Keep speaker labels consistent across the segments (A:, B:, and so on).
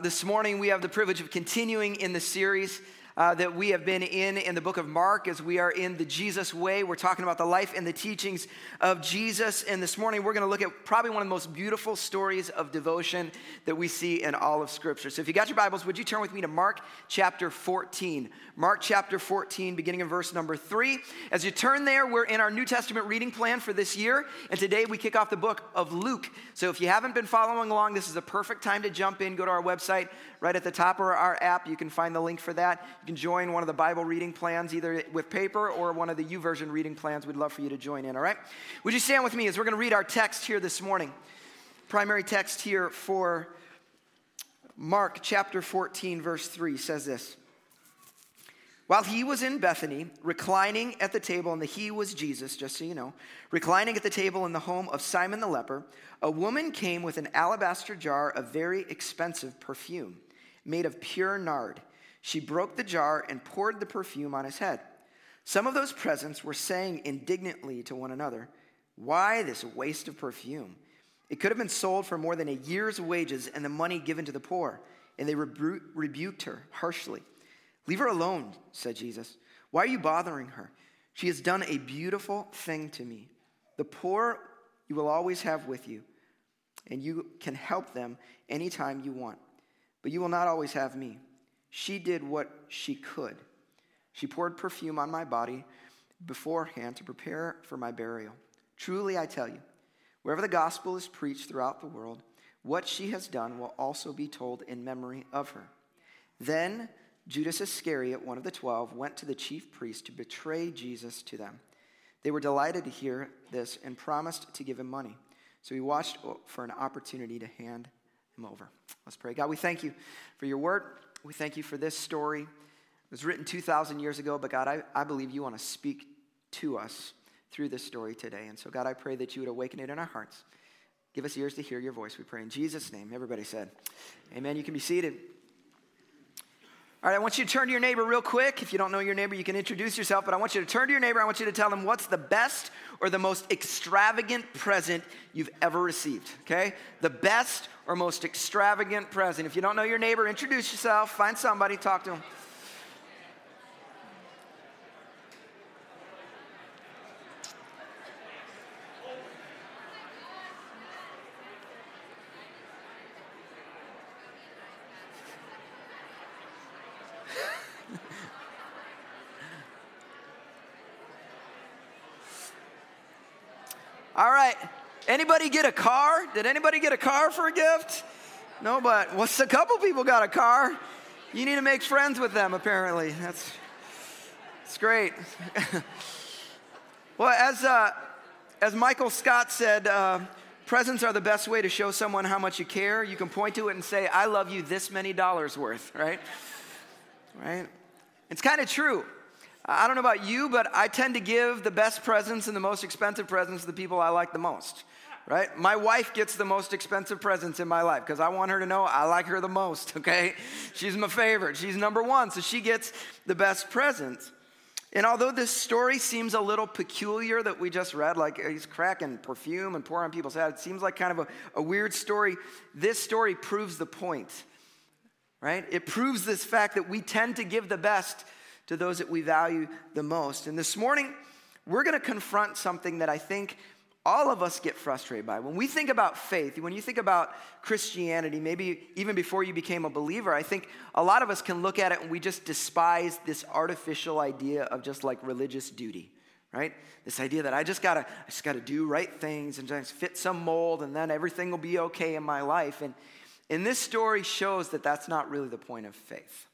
A: This morning, we have the privilege of continuing in the series uh, that we have been in in the book of Mark as we are in the Jesus way. We're talking about the life and the teachings of Jesus. And this morning, we're going to look at probably one of the most beautiful stories of devotion that we see in all of Scripture. So if you got your Bibles, would you turn with me to Mark chapter 14? Mark chapter 14, beginning in verse number 3. As you turn there, we're in our New Testament reading plan for this year. And today we kick off the book of Luke. So if you haven't been following along, this is a perfect time to jump in. Go to our website right at the top of our app. You can find the link for that. You can join one of the Bible reading plans, either with paper or one of the YouVersion reading plans. We'd love for you to join in, all right? Would you stand with me as we're going to read our text here this morning? Primary text here for Mark chapter 14, verse 3 says this. While he was in Bethany, reclining at the table, and the he was Jesus, just so you know, reclining at the table in the home of Simon the leper, a woman came with an alabaster jar of very expensive perfume made of pure nard. She broke the jar and poured the perfume on his head. Some of those present were saying indignantly to one another, Why this waste of perfume? It could have been sold for more than a year's wages and the money given to the poor. And they rebu- rebuked her harshly. Leave her alone, said Jesus. Why are you bothering her? She has done a beautiful thing to me. The poor you will always have with you, and you can help them anytime you want but you will not always have me. She did what she could. She poured perfume on my body beforehand to prepare for my burial. Truly, I tell you, wherever the gospel is preached throughout the world, what she has done will also be told in memory of her. Then Judas Iscariot, one of the twelve, went to the chief priests to betray Jesus to them. They were delighted to hear this and promised to give him money. So he watched for an opportunity to hand over. Let's pray. God, we thank you for your word. We thank you for this story. It was written 2,000 years ago, but God, I, I believe you want to speak to us through this story today. And so, God, I pray that you would awaken it in our hearts. Give us ears to hear your voice, we pray. In Jesus' name, everybody said, Amen. You can be seated. All right, I want you to turn to your neighbor real quick. If you don't know your neighbor, you can introduce yourself, but I want you to turn to your neighbor. I want you to tell them what's the best or the most extravagant present you've ever received, okay? The best or most extravagant present. If you don't know your neighbor, introduce yourself, find somebody, talk to them. All right. Anybody get a car? Did anybody get a car for a gift? No, but what's a couple people got a car? You need to make friends with them, apparently. That's, that's great. well, as, uh, as Michael Scott said, uh, presents are the best way to show someone how much you care. You can point to it and say, I love you this many dollars worth, right? Right? It's kind of true. I don't know about you, but I tend to give the best presents and the most expensive presents to the people I like the most. Right? My wife gets the most expensive presents in my life because I want her to know I like her the most, okay? She's my favorite. She's number one, so she gets the best presents. And although this story seems a little peculiar that we just read, like he's cracking perfume and pouring on people's heads, it seems like kind of a, a weird story. This story proves the point, right? It proves this fact that we tend to give the best to those that we value the most. And this morning, we're going to confront something that I think all of us get frustrated by. When we think about faith, when you think about Christianity, maybe even before you became a believer, I think a lot of us can look at it and we just despise this artificial idea of just like religious duty, right? This idea that I just gotta, I just gotta do right things and just fit some mold and then everything will be okay in my life. And, and this story shows that that's not really the point of faith.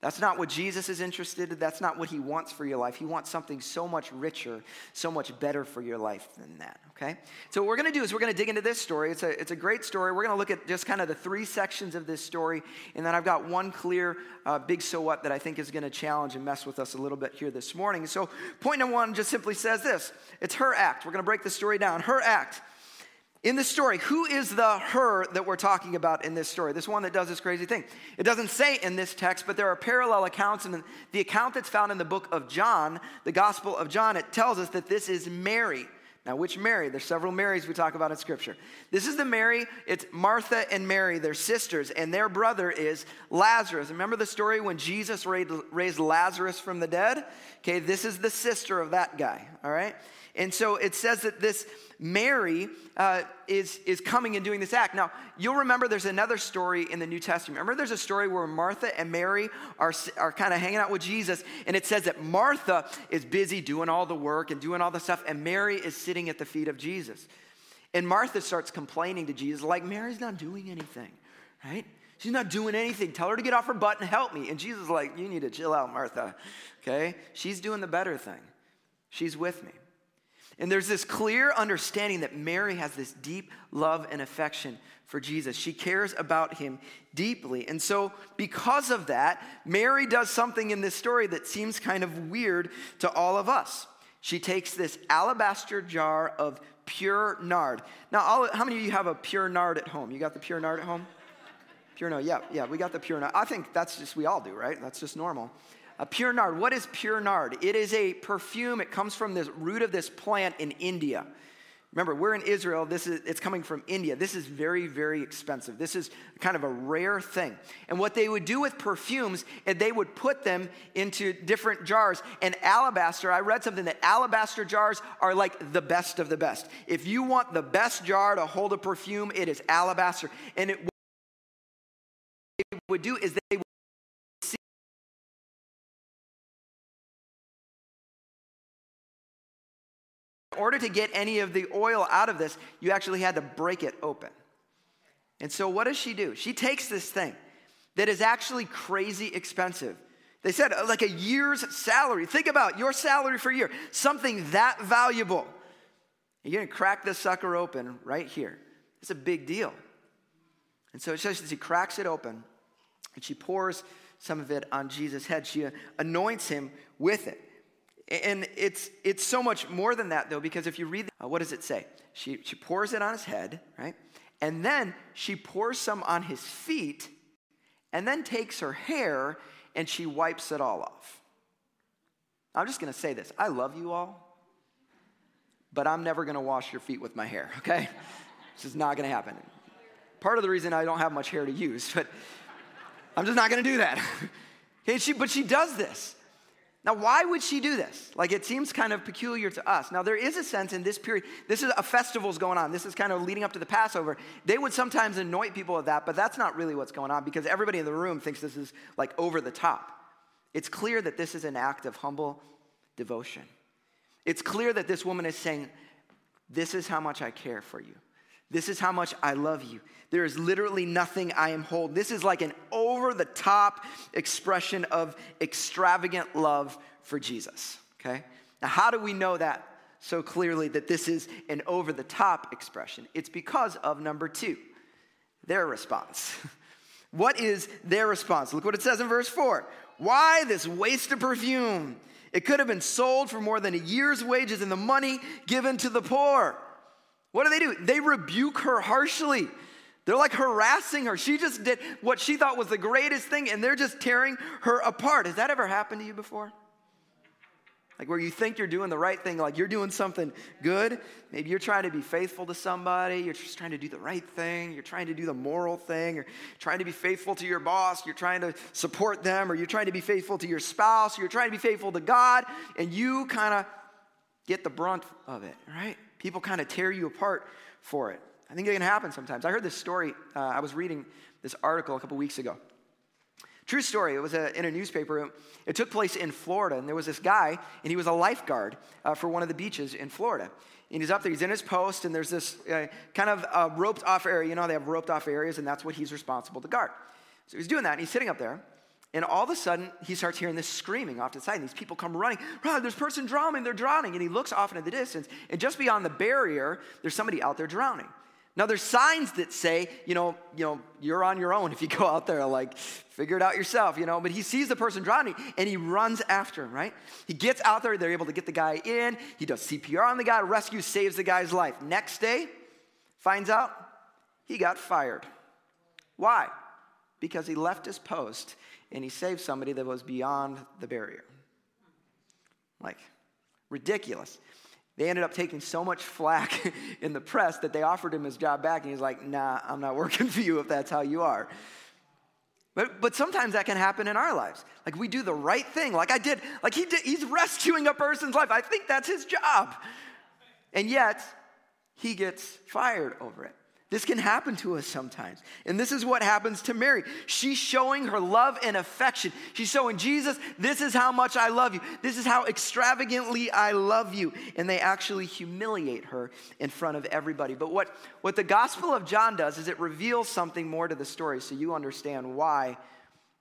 A: That's not what Jesus is interested in. That's not what he wants for your life. He wants something so much richer, so much better for your life than that, okay? So, what we're gonna do is we're gonna dig into this story. It's a, it's a great story. We're gonna look at just kind of the three sections of this story, and then I've got one clear, uh, big so what that I think is gonna challenge and mess with us a little bit here this morning. So, point number one just simply says this it's her act. We're gonna break the story down. Her act. In this story, who is the her that we're talking about in this story? This one that does this crazy thing. It doesn't say in this text, but there are parallel accounts. And the account that's found in the book of John, the Gospel of John, it tells us that this is Mary. Now, which Mary? There's several Marys we talk about in Scripture. This is the Mary, it's Martha and Mary, they're sisters, and their brother is Lazarus. Remember the story when Jesus raised Lazarus from the dead? Okay, this is the sister of that guy, all right? And so it says that this Mary uh, is, is coming and doing this act. Now, you'll remember there's another story in the New Testament. Remember, there's a story where Martha and Mary are, are kind of hanging out with Jesus, and it says that Martha is busy doing all the work and doing all the stuff, and Mary is sitting at the feet of Jesus. And Martha starts complaining to Jesus, like, Mary's not doing anything, right? She's not doing anything. Tell her to get off her butt and help me. And Jesus is like, You need to chill out, Martha. Okay? She's doing the better thing. She's with me. And there's this clear understanding that Mary has this deep love and affection for Jesus. She cares about him deeply. And so, because of that, Mary does something in this story that seems kind of weird to all of us. She takes this alabaster jar of pure nard. Now, how many of you have a pure nard at home? You got the pure nard at home? Pure nard, yeah, yeah, we got the pure nard. I think that's just, we all do, right? That's just normal. A pure nard. What is pure nard? It is a perfume. It comes from the root of this plant in India. Remember, we're in Israel. This is it's coming from India. This is very, very expensive. This is kind of a rare thing. And what they would do with perfumes, is they would put them into different jars. And alabaster, I read something that alabaster jars are like the best of the best. If you want the best jar to hold a perfume, it is alabaster. And it, what they would do is they would order to get any of the oil out of this, you actually had to break it open. And so, what does she do? She takes this thing that is actually crazy expensive. They said uh, like a year's salary. Think about your salary for a year, something that valuable. You're gonna crack this sucker open right here. It's a big deal. And so it says she cracks it open and she pours some of it on Jesus' head. She anoints him with it. And it's, it's so much more than that, though, because if you read, uh, what does it say? She, she pours it on his head, right? And then she pours some on his feet, and then takes her hair and she wipes it all off. I'm just gonna say this I love you all, but I'm never gonna wash your feet with my hair, okay? this is not gonna happen. Part of the reason I don't have much hair to use, but I'm just not gonna do that. okay, she, but she does this. Now, why would she do this? Like, it seems kind of peculiar to us. Now, there is a sense in this period, this is a festival's going on. This is kind of leading up to the Passover. They would sometimes anoint people with that, but that's not really what's going on because everybody in the room thinks this is like over the top. It's clear that this is an act of humble devotion. It's clear that this woman is saying, This is how much I care for you. This is how much I love you. There is literally nothing I am holding. This is like an over the top expression of extravagant love for Jesus. Okay? Now, how do we know that so clearly that this is an over the top expression? It's because of number two, their response. what is their response? Look what it says in verse four. Why this waste of perfume? It could have been sold for more than a year's wages and the money given to the poor. What do they do? They rebuke her harshly. They're like harassing her. She just did what she thought was the greatest thing, and they're just tearing her apart. Has that ever happened to you before? Like where you think you're doing the right thing, like you're doing something good. Maybe you're trying to be faithful to somebody. You're just trying to do the right thing. You're trying to do the moral thing. You're trying to be faithful to your boss. You're trying to support them, or you're trying to be faithful to your spouse. You're trying to be faithful to God, and you kind of get the brunt of it, right? People kind of tear you apart for it. I think it can happen sometimes. I heard this story. Uh, I was reading this article a couple weeks ago. True story. It was a, in a newspaper. It took place in Florida, and there was this guy, and he was a lifeguard uh, for one of the beaches in Florida. And he's up there, he's in his post, and there's this uh, kind of uh, roped off area. You know, they have roped off areas, and that's what he's responsible to guard. So he's doing that, and he's sitting up there, and all of a sudden, he starts hearing this screaming off to the side. And these people come running. Rod, there's a person drowning. They're drowning. And he looks off into the distance. And just beyond the barrier, there's somebody out there drowning. Now, there's signs that say, you know, you know, you're on your own if you go out there, like, figure it out yourself, you know. But he sees the person drowning and he runs after him, right? He gets out there. They're able to get the guy in. He does CPR on the guy, rescue, saves the guy's life. Next day, finds out he got fired. Why? Because he left his post and he saved somebody that was beyond the barrier. Like, ridiculous. They ended up taking so much flack in the press that they offered him his job back, and he's like, nah, I'm not working for you if that's how you are. But, but sometimes that can happen in our lives. Like we do the right thing, like I did, like he did, he's rescuing a person's life. I think that's his job. And yet, he gets fired over it. This can happen to us sometimes. And this is what happens to Mary. She's showing her love and affection. She's showing Jesus, this is how much I love you. This is how extravagantly I love you. And they actually humiliate her in front of everybody. But what, what the Gospel of John does is it reveals something more to the story so you understand why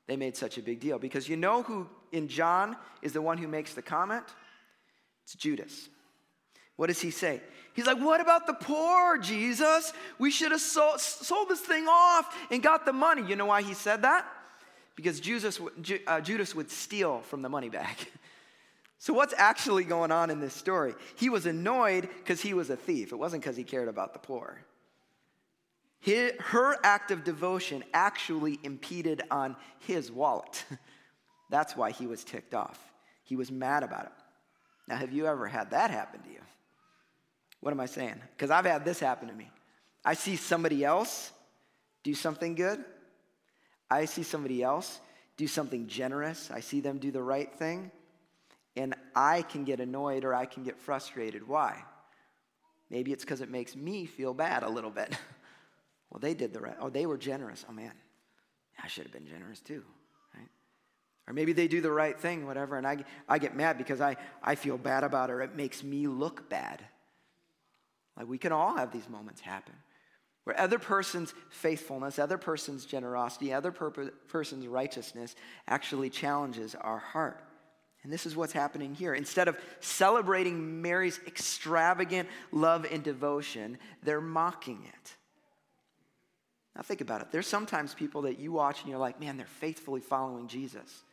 A: they made such a big deal. Because you know who in John is the one who makes the comment? It's Judas. What does he say? He's like, What about the poor, Jesus? We should have sold, sold this thing off and got the money. You know why he said that? Because Judas, uh, Judas would steal from the money bag. So, what's actually going on in this story? He was annoyed because he was a thief. It wasn't because he cared about the poor. Her act of devotion actually impeded on his wallet. That's why he was ticked off. He was mad about it. Now, have you ever had that happen to you? What am I saying? Because I've had this happen to me. I see somebody else do something good. I see somebody else do something generous. I see them do the right thing. And I can get annoyed or I can get frustrated. Why? Maybe it's because it makes me feel bad a little bit. well, they did the right. Oh, they were generous. Oh, man. I should have been generous too. Right? Or maybe they do the right thing, whatever, and I, I get mad because I, I feel bad about it or it makes me look bad. Like we can all have these moments happen where other person's faithfulness, other person's generosity, other per- person's righteousness actually challenges our heart. And this is what's happening here. Instead of celebrating Mary's extravagant love and devotion, they're mocking it. Now, think about it. There's sometimes people that you watch and you're like, man, they're faithfully following Jesus.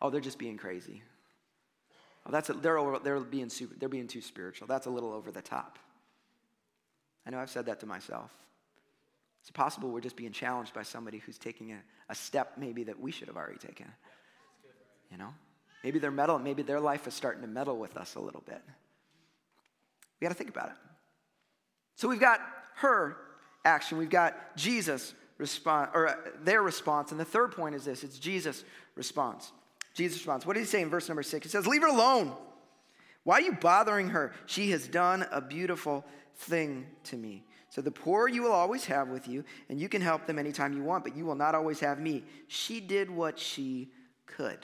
A: Oh, they're just being crazy. Oh, that's a, they're, over, they're, being super, they're being too spiritual. That's a little over the top. I know I've said that to myself. It's possible we're just being challenged by somebody who's taking a, a step maybe that we should have already taken. You know? Maybe they're meddling, maybe their life is starting to meddle with us a little bit. We got to think about it. So we've got her action, we've got Jesus' response, or uh, their response, and the third point is this it's Jesus' response. Jesus' response. What did he say in verse number six? He says, Leave her alone. Why are you bothering her? She has done a beautiful thing to me. So the poor you will always have with you, and you can help them anytime you want, but you will not always have me. She did what she could.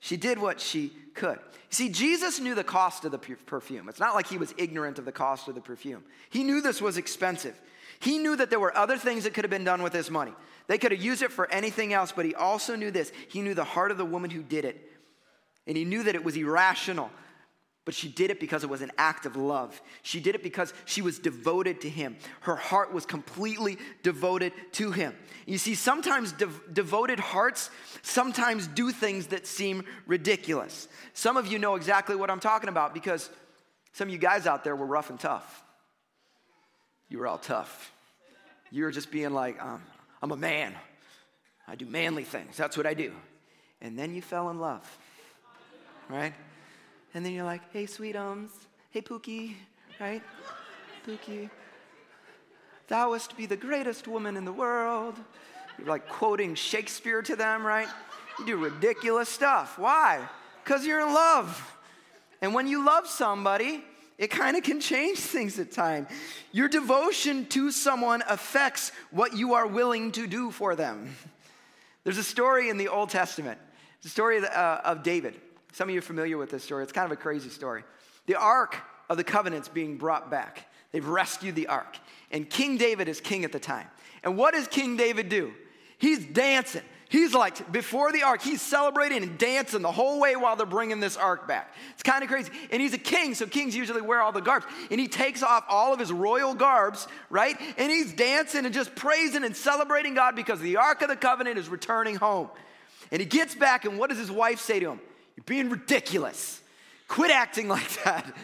A: She did what she could. See, Jesus knew the cost of the perfume. It's not like he was ignorant of the cost of the perfume. He knew this was expensive. He knew that there were other things that could have been done with this money. They could have used it for anything else, but he also knew this. He knew the heart of the woman who did it. And he knew that it was irrational. But she did it because it was an act of love. She did it because she was devoted to him. Her heart was completely devoted to him. You see, sometimes de- devoted hearts sometimes do things that seem ridiculous. Some of you know exactly what I'm talking about because some of you guys out there were rough and tough. You were all tough. You were just being like, um, I'm a man. I do manly things. That's what I do. And then you fell in love, right? And then you're like, hey, sweetums, hey, Pookie, right? Pookie, thou wast be the greatest woman in the world. You're like quoting Shakespeare to them, right? You do ridiculous stuff. Why? Because you're in love. And when you love somebody, it kind of can change things at times. Your devotion to someone affects what you are willing to do for them. There's a story in the Old Testament, it's a story of, uh, of David. Some of you are familiar with this story. It's kind of a crazy story. The Ark of the Covenant's being brought back. They've rescued the Ark. And King David is king at the time. And what does King David do? He's dancing. He's like, before the ark, he's celebrating and dancing the whole way while they're bringing this ark back. It's kind of crazy. And he's a king, so kings usually wear all the garbs. And he takes off all of his royal garbs, right? And he's dancing and just praising and celebrating God because the ark of the covenant is returning home. And he gets back, and what does his wife say to him? You're being ridiculous. Quit acting like that.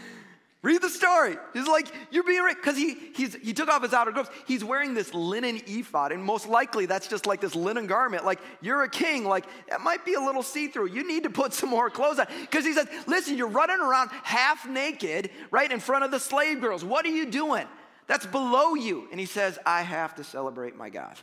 A: Read the story. He's like, you're being right. Because he, he's, he took off his outer clothes. He's wearing this linen ephod, and most likely that's just like this linen garment. Like, you're a king. Like, it might be a little see through. You need to put some more clothes on. Because he says, listen, you're running around half naked, right, in front of the slave girls. What are you doing? That's below you. And he says, I have to celebrate my God.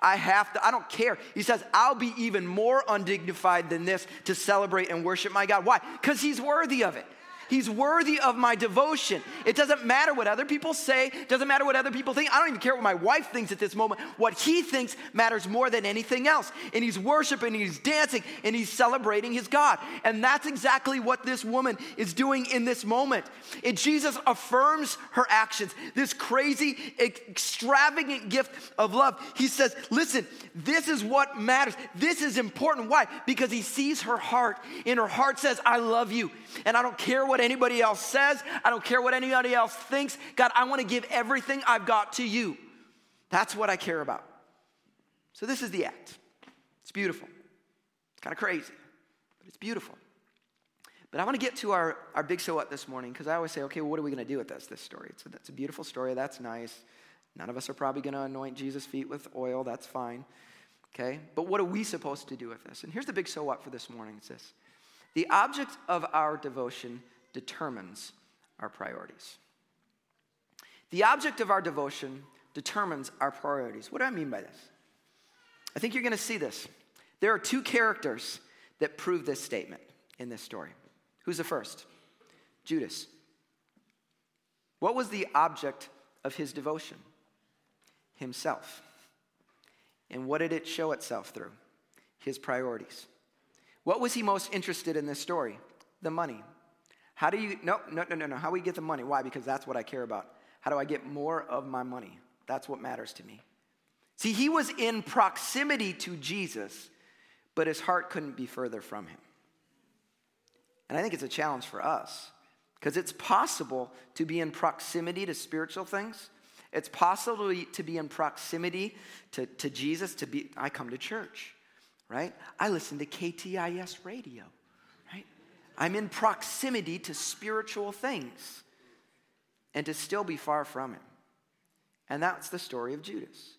A: I have to, I don't care. He says, I'll be even more undignified than this to celebrate and worship my God. Why? Because he's worthy of it. He's worthy of my devotion. It doesn't matter what other people say, doesn't matter what other people think. I don't even care what my wife thinks at this moment. What he thinks matters more than anything else. And he's worshiping, he's dancing, and he's celebrating his God. And that's exactly what this woman is doing in this moment. And Jesus affirms her actions, this crazy, extravagant gift of love. He says, Listen, this is what matters. This is important. Why? Because he sees her heart, and her heart says, I love you, and I don't care what what anybody else says. I don't care what anybody else thinks. God, I want to give everything I've got to you. That's what I care about. So, this is the act. It's beautiful. It's kind of crazy, but it's beautiful. But I want to get to our, our big so what this morning because I always say, okay, well, what are we going to do with this, this story? It's a, a beautiful story. That's nice. None of us are probably going to anoint Jesus' feet with oil. That's fine. Okay? But what are we supposed to do with this? And here's the big so what for this morning it's this the object of our devotion determines our priorities. The object of our devotion determines our priorities. What do I mean by this? I think you're going to see this. There are two characters that prove this statement in this story. Who's the first? Judas. What was the object of his devotion? Himself. And what did it show itself through? His priorities. What was he most interested in this story? The money. How do you, no, no, no, no, no. How we get the money? Why? Because that's what I care about. How do I get more of my money? That's what matters to me. See, he was in proximity to Jesus, but his heart couldn't be further from him. And I think it's a challenge for us because it's possible to be in proximity to spiritual things. It's possible to be in proximity to, to Jesus, to be, I come to church, right? I listen to KTIS radio. I'm in proximity to spiritual things and to still be far from him. And that's the story of Judas.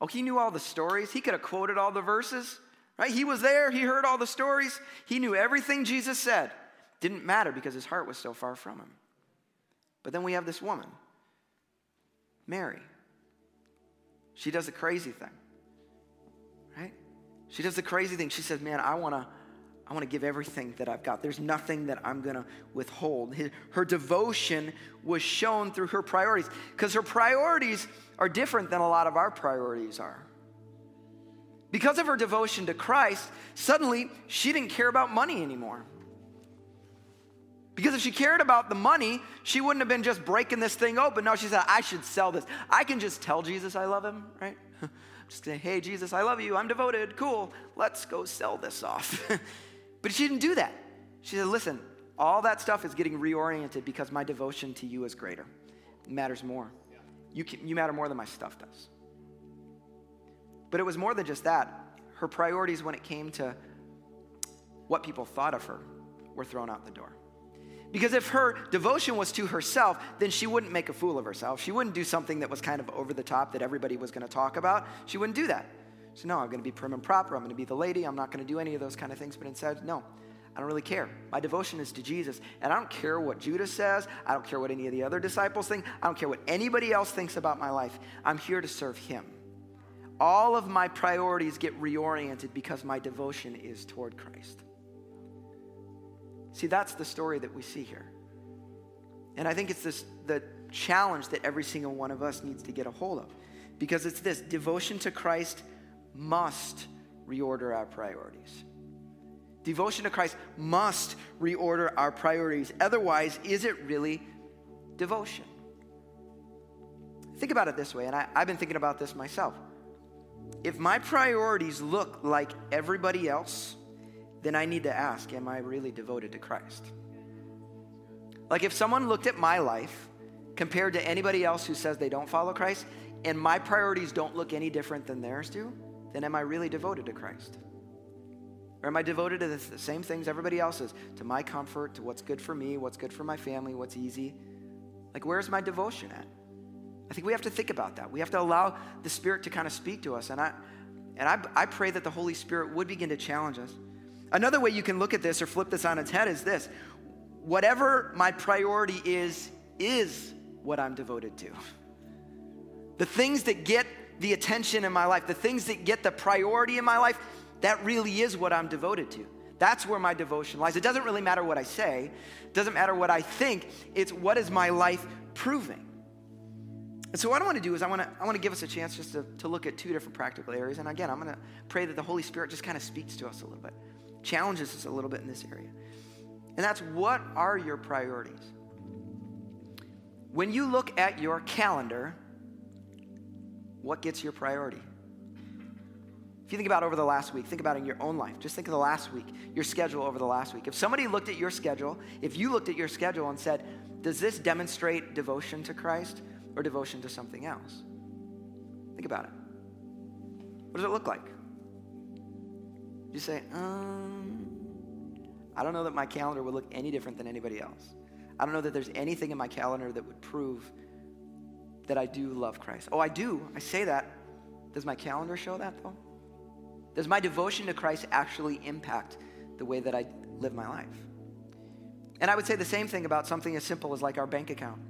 A: Oh, he knew all the stories. He could have quoted all the verses, right? He was there. He heard all the stories. He knew everything Jesus said. Didn't matter because his heart was so far from him. But then we have this woman, Mary. She does the crazy thing, right? She does the crazy thing. She says, Man, I want to I want to give everything that I've got. There's nothing that I'm going to withhold. Her devotion was shown through her priorities because her priorities are different than a lot of our priorities are. Because of her devotion to Christ, suddenly she didn't care about money anymore. Because if she cared about the money, she wouldn't have been just breaking this thing open. No, she said, I should sell this. I can just tell Jesus I love him, right? Just say, hey, Jesus, I love you. I'm devoted. Cool. Let's go sell this off. But she didn't do that. She said, Listen, all that stuff is getting reoriented because my devotion to you is greater. It matters more. You, can, you matter more than my stuff does. But it was more than just that. Her priorities when it came to what people thought of her were thrown out the door. Because if her devotion was to herself, then she wouldn't make a fool of herself. She wouldn't do something that was kind of over the top that everybody was going to talk about. She wouldn't do that. So, no, I'm going to be prim and proper. I'm going to be the lady. I'm not going to do any of those kind of things. But instead, no, I don't really care. My devotion is to Jesus. And I don't care what Judas says. I don't care what any of the other disciples think. I don't care what anybody else thinks about my life. I'm here to serve Him. All of my priorities get reoriented because my devotion is toward Christ. See, that's the story that we see here. And I think it's this the challenge that every single one of us needs to get a hold of. Because it's this devotion to Christ must reorder our priorities. Devotion to Christ must reorder our priorities. Otherwise, is it really devotion? Think about it this way, and I, have been thinking about this myself. If my priorities look like everybody else, then I need to ask, am I really devoted to Christ? Like if someone looked at my life compared to anybody else who says they don't follow Christ, and my priorities don't look any different than theirs do, then am I really devoted to Christ? Or am I devoted to the, same things everybody else is? To my comfort, to what's good for me, what's good for my family, what's easy? Like, where's my devotion at? I think we have to think about that. We have to allow the Spirit to kind of speak to us. And I, and I, I pray that the Holy Spirit would begin to challenge us. Another way you can look at this or flip this on its head is this whatever my priority is, is what I'm devoted to. The things that get the attention in my life, the things that get the priority in my life, that really is what I'm devoted to. That's where my devotion lies. It doesn't really matter what I say, it doesn't matter what I think, it's what is my life proving. And so, what I want to do is, I want to, I want to give us a chance just to, to look at two different practical areas. And again, I'm going to pray that the Holy Spirit just kind of speaks to us a little bit, challenges us a little bit in this area. And that's what are your priorities? When you look at your calendar, what gets your priority? If you think about over the last week, think about in your own life. Just think of the last week, your schedule over the last week. If somebody looked at your schedule, if you looked at your schedule and said, Does this demonstrate devotion to Christ or devotion to something else? Think about it. What does it look like? You say, um, I don't know that my calendar would look any different than anybody else. I don't know that there's anything in my calendar that would prove that I do love Christ. Oh, I do. I say that. Does my calendar show that though? Does my devotion to Christ actually impact the way that I live my life? And I would say the same thing about something as simple as like our bank account.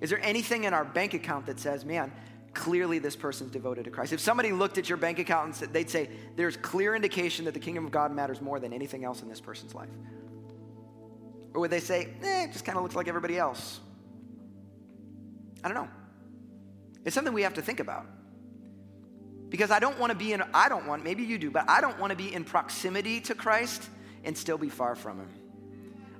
A: Is there anything in our bank account that says, man, clearly this person's devoted to Christ? If somebody looked at your bank account and said, they'd say, there's clear indication that the kingdom of God matters more than anything else in this person's life. Or would they say, eh, it just kind of looks like everybody else? I don't know. It's something we have to think about. Because I don't want to be in, I don't want, maybe you do, but I don't want to be in proximity to Christ and still be far from Him.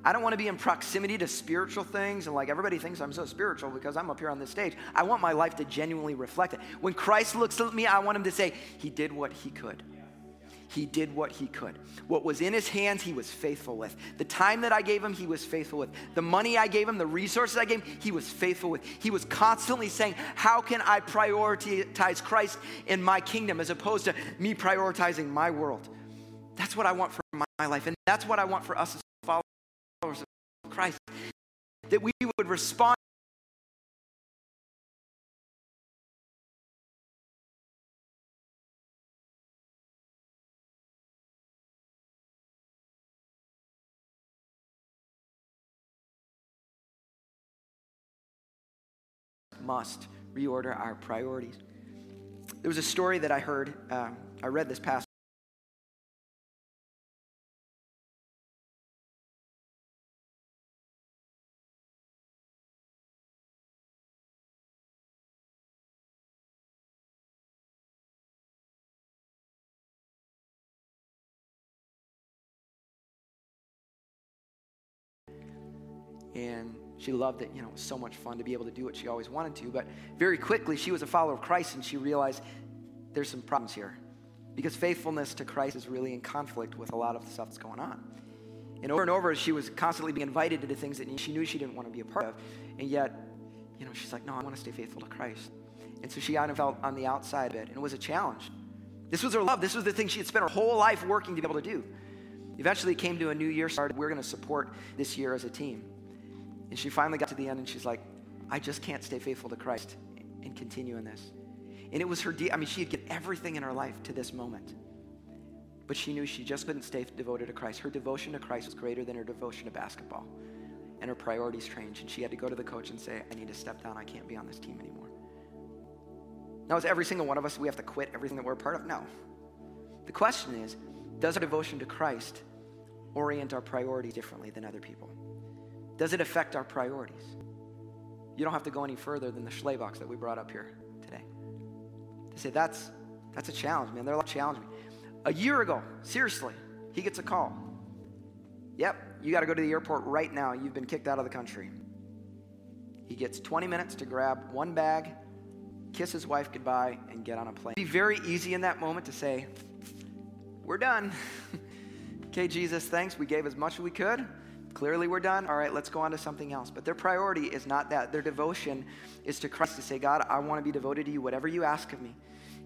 A: I don't want to be in proximity to spiritual things and like everybody thinks I'm so spiritual because I'm up here on this stage. I want my life to genuinely reflect it. When Christ looks at me, I want Him to say, He did what He could he did what he could. What was in his hands, he was faithful with. The time that I gave him, he was faithful with. The money I gave him, the resources I gave him, he was faithful with. He was constantly saying, How can I prioritize Christ in my kingdom as opposed to me prioritizing my world? That's what I want for my life. And that's what I want for us as followers of Christ. That we would respond must reorder our priorities. There was a story that I heard, uh, I read this past she loved it. You know, it was so much fun to be able to do what she always wanted to. But very quickly, she was a follower of Christ and she realized there's some problems here because faithfulness to Christ is really in conflict with a lot of the stuff that's going on. And over and over, she was constantly being invited into things that she knew she didn't want to be a part of. And yet, you know, she's like, no, I want to stay faithful to Christ. And so she kind of felt on the outside of it. And it was a challenge. This was her love. This was the thing she had spent her whole life working to be able to do. Eventually, it came to a new year started. We're going to support this year as a team. And she finally got to the end and she's like, I just can't stay faithful to Christ and continue in this. And it was her, de- I mean, she had given everything in her life to this moment. But she knew she just couldn't stay devoted to Christ. Her devotion to Christ was greater than her devotion to basketball. And her priorities changed. And she had to go to the coach and say, I need to step down. I can't be on this team anymore. Now, is every single one of us, we have to quit everything that we're a part of? No. The question is, does our devotion to Christ orient our priorities differently than other people? Does it affect our priorities? You don't have to go any further than the schley box that we brought up here today. To say that's that's a challenge, man. They're like challenging me. A year ago, seriously, he gets a call. Yep, you got to go to the airport right now. You've been kicked out of the country. He gets 20 minutes to grab one bag, kiss his wife goodbye, and get on a plane. It'd be very easy in that moment to say, We're done. okay, Jesus, thanks. We gave as much as we could. Clearly, we're done. All right, let's go on to something else. But their priority is not that. Their devotion is to Christ to say, God, I want to be devoted to you, whatever you ask of me.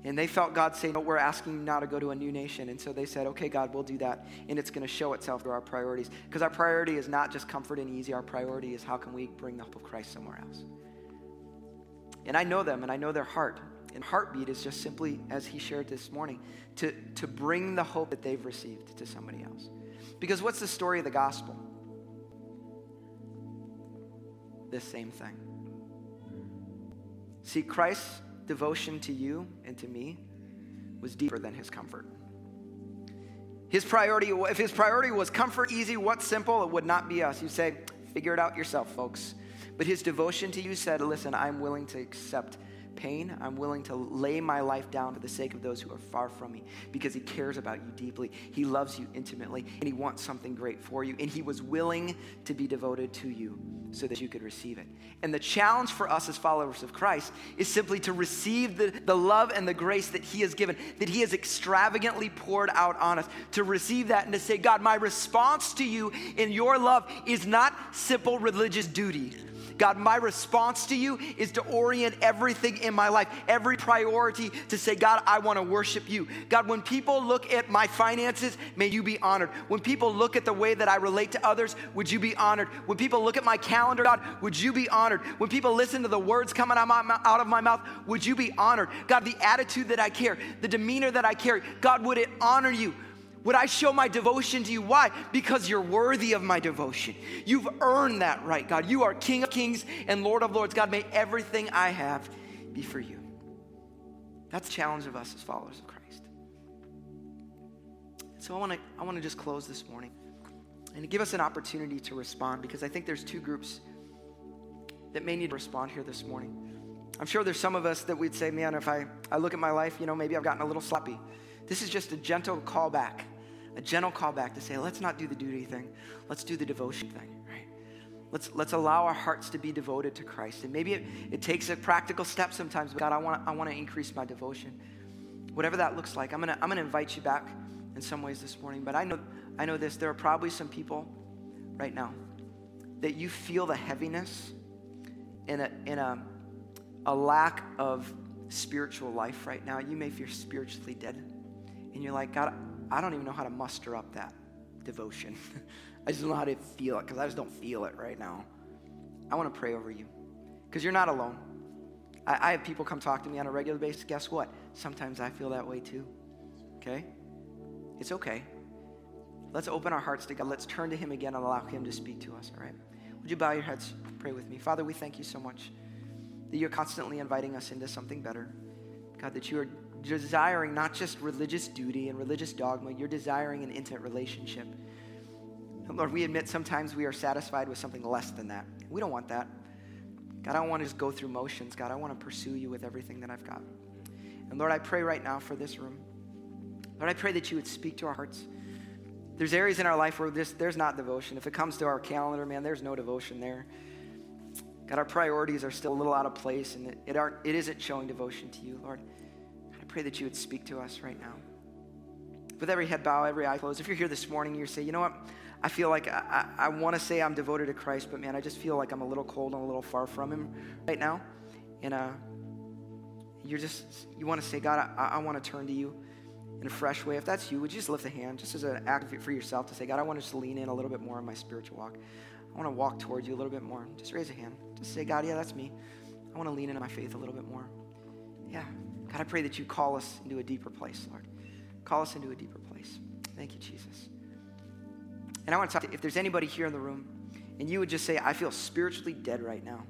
A: And they felt God say, No, we're asking you now to go to a new nation. And so they said, Okay, God, we'll do that. And it's going to show itself through our priorities. Because our priority is not just comfort and easy, our priority is how can we bring the hope of Christ somewhere else. And I know them and I know their heart. And heartbeat is just simply, as he shared this morning, to, to bring the hope that they've received to somebody else. Because what's the story of the gospel? This same thing. See, Christ's devotion to you and to me was deeper than his comfort. His priority, if his priority was comfort, easy, what's simple, it would not be us. You say, figure it out yourself, folks. But his devotion to you said, listen, I'm willing to accept pain. I'm willing to lay my life down for the sake of those who are far from me because He cares about you deeply. He loves you intimately and He wants something great for you. And He was willing to be devoted to you so that you could receive it. And the challenge for us as followers of Christ is simply to receive the, the love and the grace that He has given, that He has extravagantly poured out on us, to receive that and to say, God, my response to you in your love is not simple religious duty God, my response to you is to orient everything in my life, every priority to say, God, I want to worship you. God, when people look at my finances, may you be honored. When people look at the way that I relate to others, would you be honored? When people look at my calendar, God, would you be honored? When people listen to the words coming out of my mouth, would you be honored? God, the attitude that I carry, the demeanor that I carry, God, would it honor you? Would I show my devotion to you? Why? Because you're worthy of my devotion. You've earned that right, God. You are King of kings and Lord of lords. God, may everything I have be for you. That's the challenge of us as followers of Christ. So I want to I want to just close this morning and give us an opportunity to respond because I think there's two groups that may need to respond here this morning. I'm sure there's some of us that we'd say, man, if I, I look at my life, you know, maybe I've gotten a little sloppy. This is just a gentle callback a gentle callback to say, let's not do the duty thing, let's do the devotion thing, right? Let's, let's allow our hearts to be devoted to Christ. And maybe it, it takes a practical step sometimes, but God, I want I want to increase my devotion. Whatever that looks like, I'm gonna, I'm gonna invite you back in some ways this morning. But I know, I know this, there are probably some people right now that you feel the heaviness in a, in a, a lack of spiritual life right now. You may feel spiritually dead. And you're like, God, I don't even know how to muster up that devotion. I just don't know how to feel it because I just don't feel it right now. I want to pray over you because you're not alone. I, I, have people come talk to me on a regular basis. Guess what? Sometimes I feel that way too. Okay? It's okay. Let's open our hearts to God. Let's turn to Him again and allow Him to speak to us, all right? Would you bow your heads? Pray with me. Father, we thank you so much that you're constantly inviting us into something better. God, that you are desiring not just religious duty and religious dogma, you're desiring an intimate relationship. And Lord, we admit sometimes we are satisfied with something less than that. We don't want that. God, I don't want to just go through motions. God, I want to pursue you with everything that I've got. And Lord, I pray right now for this room. Lord, I pray that you would speak to our hearts. There's areas in our life where there's not devotion. If it comes to our calendar, man, there's no devotion there. God, our priorities are still a little out of place, and it, it, aren't, it isn't showing devotion to you, Lord pray that you would speak to us right now. With every head bow, every eye closed, if you're here this morning, you say, you know what? I feel like I, I, I want to say I'm devoted to Christ, but man, I just feel like I'm a little cold and a little far from Him right now. And uh, you're just, you want to say, God, I, I want to turn to you in a fresh way. If that's you, would you just lift a hand just as an act for yourself to say, God, I want to just lean in a little bit more in my spiritual walk. I want to walk towards you a little bit more. Just raise a hand. Just say, God, yeah, that's me. I want to lean into my faith a little bit more. Yeah. God, I pray that you call us into a deeper place, Lord. Call us into a deeper place. Thank you, Jesus. And I want to talk to if there's anybody here in the room and you would just say, I feel spiritually dead right now.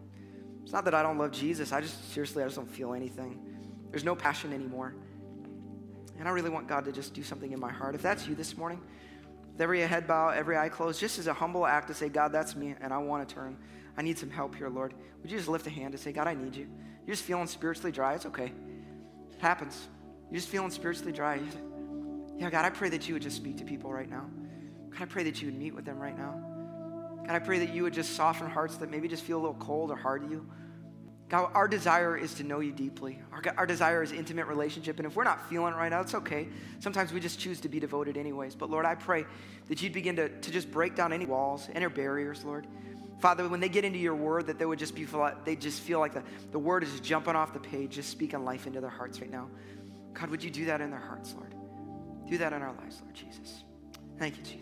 A: It's not that I don't love Jesus. I just, seriously, I just don't feel anything. There's no passion anymore. And I really want God to just do something in my heart. If that's you this morning, with every head bow, every eye closed, just as a humble act to say, God, that's me, and I want to turn. I need some help here, Lord. Would you just lift a hand to say, God, I need you? You're just feeling spiritually dry. It's okay happens. You're just feeling spiritually dry. Yeah, God, I pray that you would just speak to people right now. God, I pray that you would meet with them right now. God, I pray that you would just soften hearts that maybe just feel a little cold or hard to you. God, our desire is to know you deeply. Our, our desire is intimate relationship. And if we're not feeling it right now, it's okay. Sometimes we just choose to be devoted anyways. But Lord, I pray that you'd begin to, to just break down any walls, any barriers, Lord. Father, when they get into your word, that they would just be, they just feel like the, the word is jumping off the page, just speaking life into their hearts right now. God, would you do that in their hearts, Lord? Do that in our lives, Lord Jesus. Thank you, Jesus.